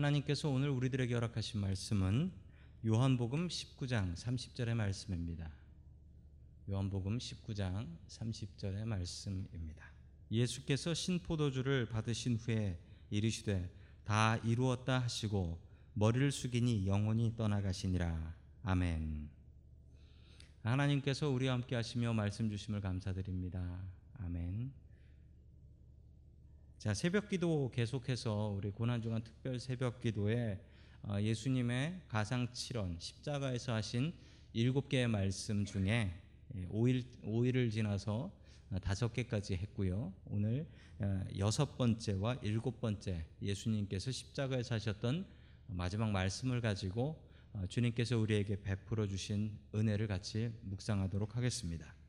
하나님께서 오늘 우리들에게 허락하신 말씀은 요한복음 19장 30절의 말씀입니다. 요한복음 19장 30절의 말씀입니다. 예수께서 신포도주를 받으신 후에 이르시되 다 이루었다 하시고 머리를 숙이니 영혼이 떠나가시니라. 아멘. 하나님께서 우리와 함께 하시며 말씀 주심을 감사드립니다. 아멘. 자, 새벽 기도 계속해서 우리 고난중간 특별 새벽 기도에 어, 예수님의 가상 7원 십자가에서 하신 일곱 개의 말씀 중에 5일 예, 5일을 지나서 어, 다섯 개까지 했고요. 오늘 어, 여섯 번째와 일곱 번째 예수님께서 십자가에서 하셨던 마지막 말씀을 가지고 주님께서 우리에게 베풀어 주신 은혜를 같이 묵상하도록 하겠습니다.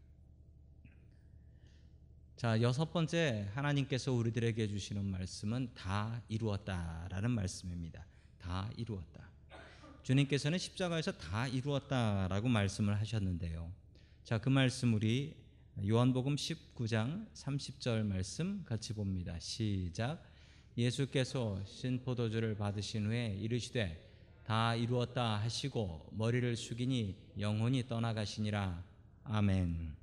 자, 여섯 번째 하나님께서 우리들에게 주시는 말씀은 다 이루었다라는 말씀입니다. 다 이루었다. 주님께서는 십자가에서 다 이루었다라고 말씀을 하셨는데요. 자, 그 말씀 우리 요한복음 19장 30절 말씀 같이 봅니다. 시작. 예수께서 신포도주를 받으신 후에 이르시되 다 이루었다 하시고 머리를 숙이니 영혼이 떠나가시니라. 아멘.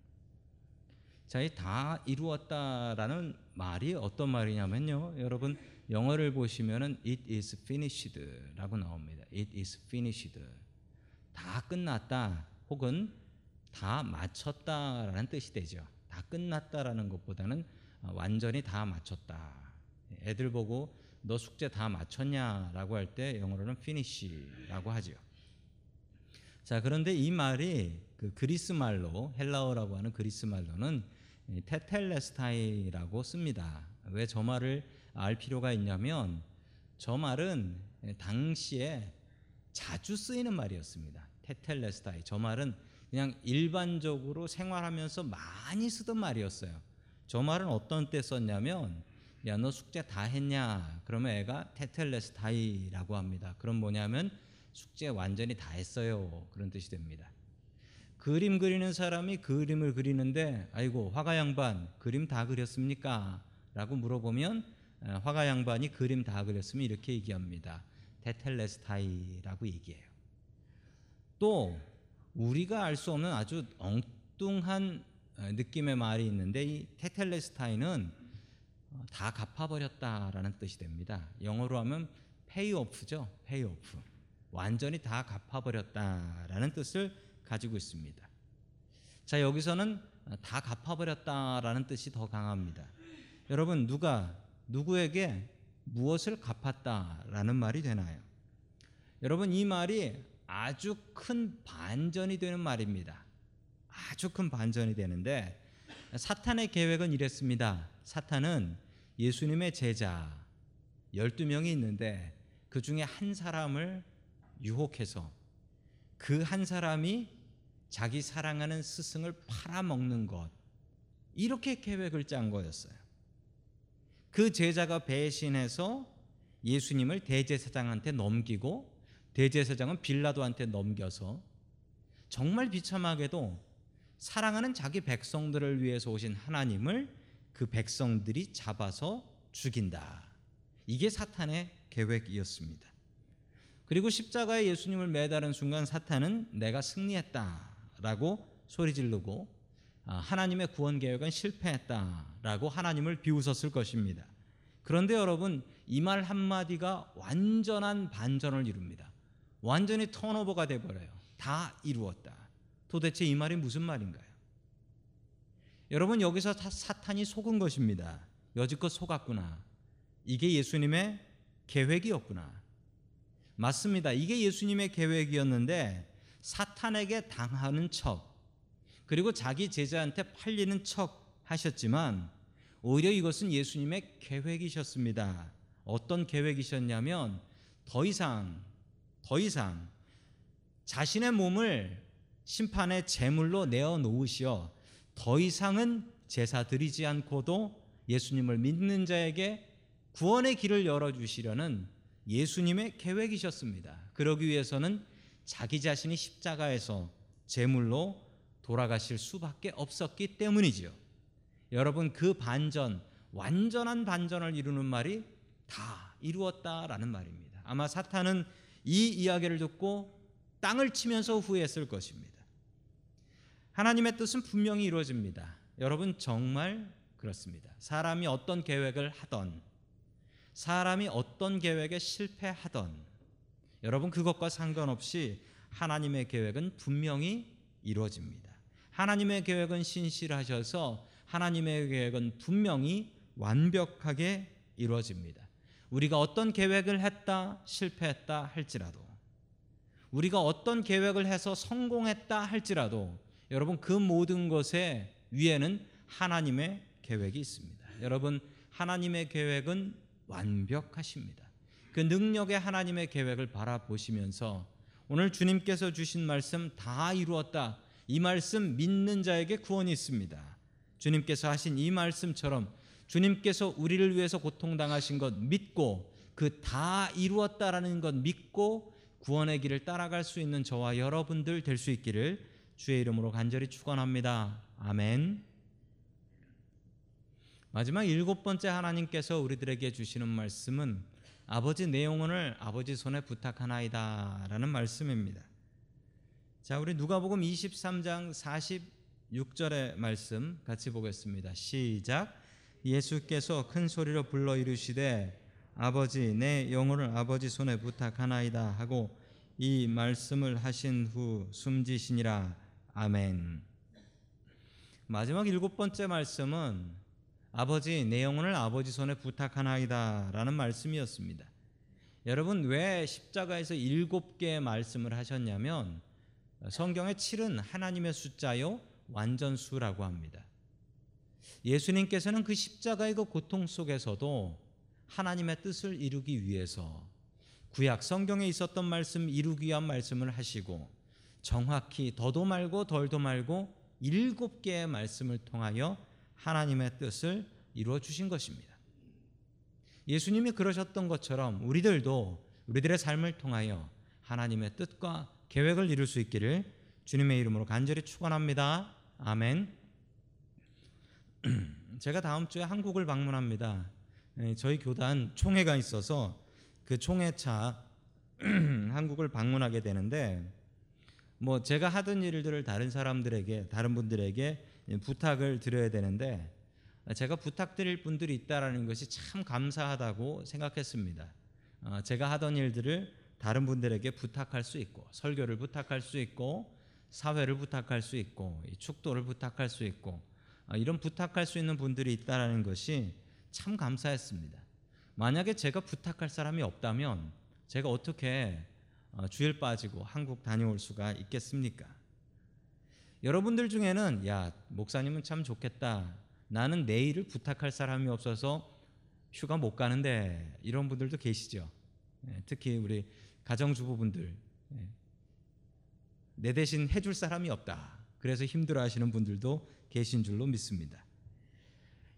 자, 이다 이루었다라는 말이 어떤 말이냐면요. 여러분 영어를 보시면은 it is finished라고 나옵니다. it is finished. 다 끝났다 혹은 다 마쳤다라는 뜻이 되죠. 다 끝났다라는 것보다는 완전히 다 마쳤다. 애들 보고 너 숙제 다 마쳤냐라고 할 때 영어로는 finish라고 하죠. 자, 그런데 이 말이 그 그리스 말로 헬라어라고 하는 그리스 말로는 테텔레스타이라고 씁니다. 왜 저 말을 알 필요가 있냐면 저 말은 당시에 자주 쓰이는 말이었습니다. 테텔레스타이. 저 말은 그냥 일반적으로 생활하면서 많이 쓰던 말이었어요. 저 말은 어떤 때 썼냐면 야 너 숙제 다 했냐? 그러면 애가 테텔레스타이라고 합니다. 그럼 뭐냐면 숙제 완전히 다 했어요. 그런 뜻이 됩니다. 그림 그리는 사람이 그림을 그리는데 아이고 화가 양반 그림 다 그렸습니까? 라고 물어보면 화가 양반이 그림 다 그렸으면 이렇게 얘기합니다. 테텔레스타이라고 얘기해요. 또 우리가 알 수 없는 아주 엉뚱한 느낌의 말이 있는데 이 테텔레스타이는 어, 다 갚아버렸다라는 뜻이 됩니다. 영어로 하면 pay off. 완전히 다 갚아버렸다라는 뜻을 가지고 있습니다. 자, 여기서는 다 갚아버렸다라는 뜻이 더 강합니다. 여러분, 누가 누구에게 무엇을 갚았다라는 말이 되나요? 여러분, 이 말이 아주 큰 반전이 되는 말입니다. 아주 큰 반전이 되는데, 사탄의 계획은 이랬습니다. 사탄은 예수님의 제자 12명이 있는데 그 중에 한 사람을 유혹해서 그 한 사람이 자기 사랑하는 스승을 팔아먹는 것 이렇게 계획을 짠 거였어요. 그 제자가 배신해서 예수님을 대제사장한테 넘기고 대제사장은 빌라도한테 넘겨서 정말 비참하게도 사랑하는 자기 백성들을 위해서 오신 하나님을 그 백성들이 잡아서 죽인다. 이게 사탄의 계획이었습니다. 그리고 십자가에 예수님을 매달은 순간 사탄은 내가 승리했다. 라고 소리 지르고 아, 하나님의 구원 계획은 실패했다 라고 하나님을 비웃었을 것입니다. 그런데 여러분 이 말 한마디가 완전한 반전을 이룹니다. 완전히 턴오버가 돼 버려요. 다 이루었다. 도대체 이 말이 무슨 말인가요? 여러분 여기서 사탄이 속은 것입니다. 여지껏 속았구나. 이게 예수님의 계획이었구나. 맞습니다. 이게 예수님의 계획이었는데 사탄에게 당하는 척 그리고 자기 제자한테 팔리는 척 하셨지만 오히려 이것은 예수님의 계획이셨습니다. 어떤 계획이셨냐면 더 이상 더 이상 자신의 몸을 심판의 제물로 내어 놓으시어 더 이상은 제사 드리지 않고도 예수님을 믿는 자에게 구원의 길을 열어 주시려는 예수님의 계획이셨습니다. 그러기 위해서는 자기 자신이 십자가에서 제물로 돌아가실 수밖에 없었기 때문이지요. 여러분 그 반전 완전한 반전을 이루는 말이 다 이루었다라는 말입니다. 아마 사탄은 이 이야기를 듣고 땅을 치면서 후회했을 것입니다. 하나님의 뜻은 분명히 이루어집니다. 여러분 정말 그렇습니다. 사람이 어떤 계획을 하던 사람이 어떤 계획에 실패하던 여러분 그것과 상관없이 하나님의 계획은 분명히 이루어집니다. 하나님의 계획은 신실하셔서 하나님의 계획은 분명히 완벽하게 이루어집니다. 우리가 어떤 계획을 했다 실패했다 할지라도 우리가 어떤 계획을 해서 성공했다 할지라도 여러분 그 모든 것의 위에는 하나님의 계획이 있습니다. 여러분 하나님의 계획은 완벽하십니다. 그 능력의 하나님의 계획을 바라보시면서 오늘 주님께서 주신 말씀 다 이루었다. 이 말씀 믿는 자에게 구원이 있습니다. 주님께서 하신 이 말씀처럼 주님께서 우리를 위해서 고통당하신 것 믿고 그 다 이루었다라는 것 믿고 구원의 길을 따라갈 수 있는 저와 여러분들 될 수 있기를 주의 이름으로 간절히 축원합니다. 아멘. 마지막 일곱 번째 하나님께서 우리들에게 주시는 말씀은 아버지 내 영혼을 아버지 손에 부탁하나이다 라는 말씀입니다. 자, 우리 누가복음 23장 46절의 말씀 같이 보겠습니다. 시작. 예수께서 큰 소리로 불러 이르시되 아버지 내 영혼을 아버지 손에 부탁하나이다 하고 이 말씀을 하신 후 숨지시니라. 아멘. 마지막 일곱 번째 말씀은 아버지 내 영혼을 아버지 손에 부탁하나이다라는 말씀이었습니다. 여러분 왜 십자가에서 일곱 개의 말씀을 하셨냐면 성경의 7은 하나님의 숫자요 완전 수라고 합니다. 예수님께서는 그 십자가의 그 고통 속에서도 하나님의 뜻을 이루기 위해서 구약 성경에 있었던 말씀 이루기 위한 말씀을 하시고 정확히 더도 말고 덜도 말고 일곱 개의 말씀을 통하여 하나님의 뜻을 이루어 주신 것입니다. 예수님이 그러셨던 것처럼 우리들도 우리들의 삶을 통하여 하나님의 뜻과 계획을 이룰 수 있기를 주님의 이름으로 간절히 축원합니다. 아멘. 제가 다음 주에 한국을 방문합니다. 예, 저희 교단 총회가 있어서 그 총회차 한국을 방문하게 되는데 뭐 제가 하던 일들을 다른 사람들에게 다른 분들에게 부탁을 드려야 되는데 제가 부탁드릴 분들이 있다라는 것이 참 감사하다고 생각했습니다. 어, 제가 하던 일들을 다른 분들에게 부탁할 수 있고 설교를 부탁할 수 있고 사회를 부탁할 수 있고 축도를 부탁할 수 있고 어, 이런 부탁할 수 있는 분들이 있다라는 것이 참 감사했습니다. 만약에 제가 부탁할 사람이 없다면 제가 어떻게 어, 주일 빠지고 한국 다녀올 수가 있겠습니까? 여러분들 중에는 야 목사님은 참 좋겠다. 나는 내일을 부탁할 사람이 없어서 휴가 못 가는데 이런 분들도 계시죠. 예, 특히 우리 가정주부분들 예. 내 대신 해줄 사람이 없다. 그래서 힘들어하시는 분들도 계신 줄로 믿습니다.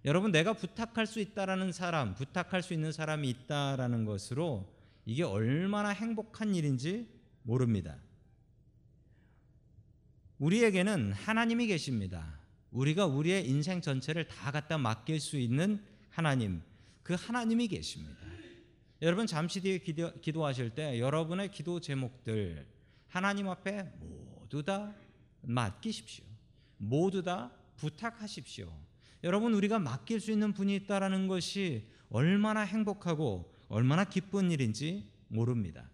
여러분 내가 부탁할 수 있다라는 사람, 부탁할 수 있는 사람이 있다라는 것으로 이게 얼마나 행복한 일인지 모릅니다. 우리에게는 하나님이 계십니다. 우리가 우리의 인생 전체를 다 갖다 맡길 수 있는 하나님, 그 하나님이 계십니다. 여러분 잠시 뒤에 기도, 기도하실 때 여러분의 기도 제목들 하나님 앞에 모두 다 맡기십시오. 모두 다 부탁하십시오. 여러분 우리가 맡길 수 있는 분이 있다라는 것이 얼마나 행복하고 얼마나 기쁜 일인지 모릅니다.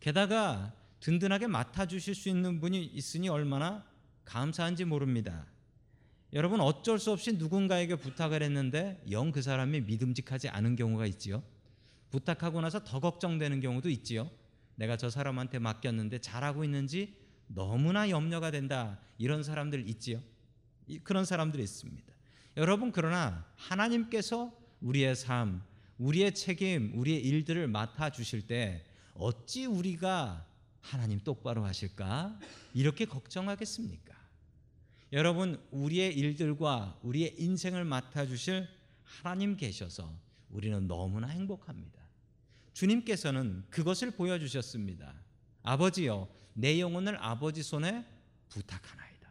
게다가 든든하게 맡아주실 수 있는 분이 있으니 얼마나 감사한지 모릅니다. 여러분 어쩔 수 없이 누군가에게 부탁을 했는데 영 그 사람이 믿음직하지 않은 경우가 있지요. 부탁하고 나서 더 걱정되는 경우도 있지요. 내가 저 사람한테 맡겼는데 잘하고 있는지 너무나 염려가 된다. 이런 사람들 있지요. 그런 사람들이 있습니다. 여러분 그러나 하나님께서 우리의 삶, 우리의 책임, 우리의 일들을 맡아 주실 때 어찌 우리가 하나님 똑바로 하실까? 이렇게 걱정하겠습니까? 여러분, 우리의 일들과 우리의 인생을 맡아 주실 하나님 계셔서 우리는 너무나 행복합니다. 주님께서는 그것을 보여주셨습니다. 아버지여, 내 영혼을 아버지 손에 부탁하나이다.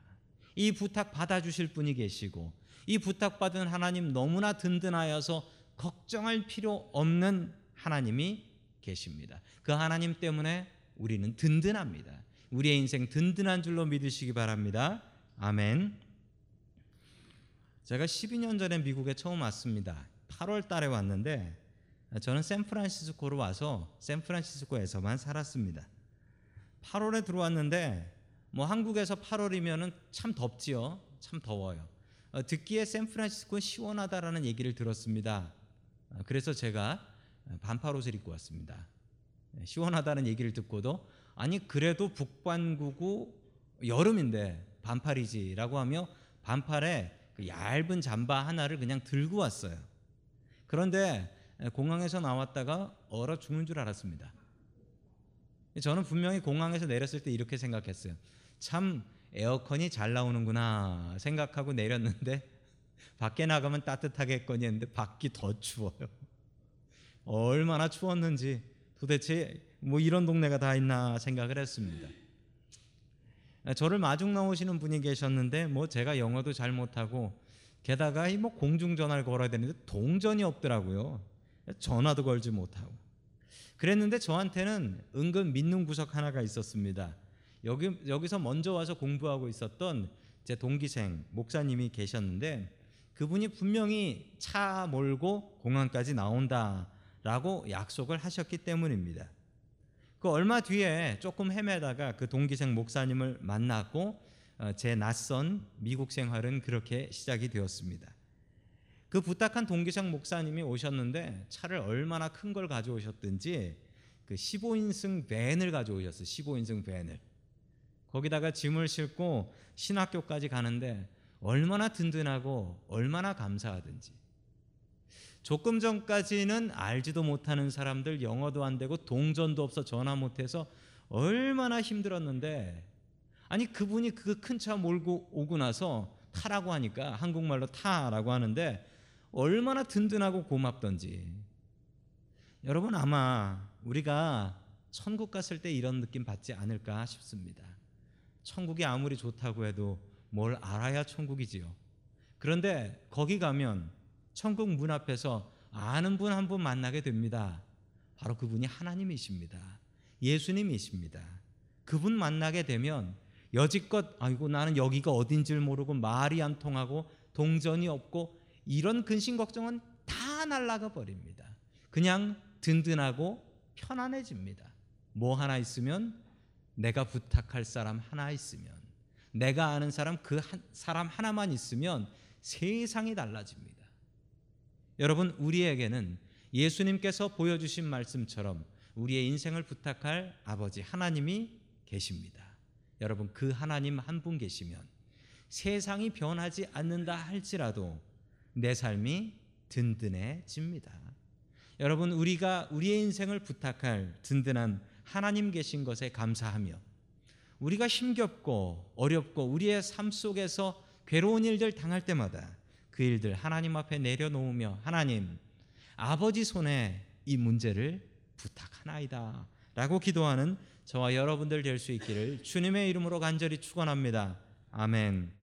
이 부탁 받아주실 분이 계시고, 이 부탁받은 하나님 너무나 든든하여서 걱정할 필요 없는 하나님이 계십니다. 그 하나님 때문에 우리는 든든합니다. 우리의 인생 든든한 줄로 믿으시기 바랍니다. 아멘. 제가 12년 전에 미국에 처음 왔습니다. 8월 달에 왔는데 저는 샌프란시스코로 와서 샌프란시스코에서만 살았습니다. 8월에 들어왔는데 뭐 한국에서 8월이면은 참 덥지요. 참 더워요. 어, 듣기에 샌프란시스코 시원하다라는 얘기를 들었습니다. 어, 그래서 제가 반팔 옷을 입고 왔습니다. 예, 시원하다는 얘기를 듣고도 아니 그래도 북반구고 여름인데 반팔이지라고 하며 반팔에 그 얇은 잠바 하나를 그냥 들고 왔어요. 그런데 공항에서 나왔다가 얼어 죽는 줄 알았습니다. 저는 분명히 공항에서 내렸을 때 이렇게 생각했어요. 참 에어컨이 잘 나오는구나 생각하고 내렸는데 밖에 나가면 따뜻하겠거니 했는데 밖이 더 추워요. 얼마나 추웠는지 도대체 뭐 이런 동네가 다 있나 생각을 했습니다. 저를 마중 나오시는 분이 계셨는데 뭐 제가 영어도 잘 못하고 게다가 이 뭐 공중 전화를 걸어야 되는데 동전이 없더라고요. 전화도 걸지 못하고. 그랬는데 저한테는 은근 믿는 구석 하나가 있었습니다. 여기 여기서 먼저 와서 공부하고 있었던 제 동기생 목사님이 계셨는데 그분이 분명히 차 몰고 공항까지 나온다 라고 약속을 하셨기 때문입니다. 그 얼마 뒤에 조금 헤매다가 그 동기생 목사님을 만났고 어, 제 낯선 미국 생활은 그렇게 시작이 되었습니다. 그 부탁한 동기생 목사님이 오셨는데 차를 얼마나 큰 걸 가져오셨든지 그 15인승 밴을 가져오셨어요. 15인승 밴을. 거기다가 짐을 싣고 신학교까지 가는데 얼마나 든든하고 얼마나 감사하든지. 조금 전까지는 알지도 못하는 사람들 영어도 안 되고 동전도 없어 전화 못 해서 얼마나 힘들었는데 아니 그분이 그 큰 차 몰고 오고 나서 타라고 하니까 한국말로 타라고 하는데 얼마나 든든하고 고맙던지 여러분 아마 우리가 천국 갔을 때 이런 느낌 받지 않을까 싶습니다. 천국이 아무리 좋다고 해도 뭘 알아야 천국이지요. 그런데 거기 가면 천국 문 앞에서 아는 분한분 만나게 됩니다. 바로 그분이 하나님이십니다. 예수님이십니다. 그분 만나게 되면 여지껏 아이고 나는 여기가 어딘지를 모르고 말이 안 통하고 동전이 없고 이런 근심 걱정은 다 날아가 버립니다. 그냥 든든하고 편안해집니다. 뭐 하나 있으면 내가 부탁할 사람 하나 있으면 내가 아는 사람 그 한, 사람 하나만 있으면 세상이 달라집니다. 여러분 우리에게는 예수님께서 보여주신 말씀처럼 우리의 인생을 부탁할 아버지 하나님이 계십니다. 여러분 그 하나님 한 분 계시면 세상이 변하지 않는다 할지라도 내 삶이 든든해집니다. 여러분 우리가 우리의 인생을 부탁할 든든한 하나님 계신 것에 감사하며 우리가 힘겹고 어렵고 우리의 삶 속에서 괴로운 일들 당할 때마다 그 일들 하나님 앞에 내려놓으며 하나님 아버지 손에 이 문제를 부탁하나이다 라고 기도하는 저와 여러분들 될 수 있기를 주님의 이름으로 간절히 축원합니다. 아멘.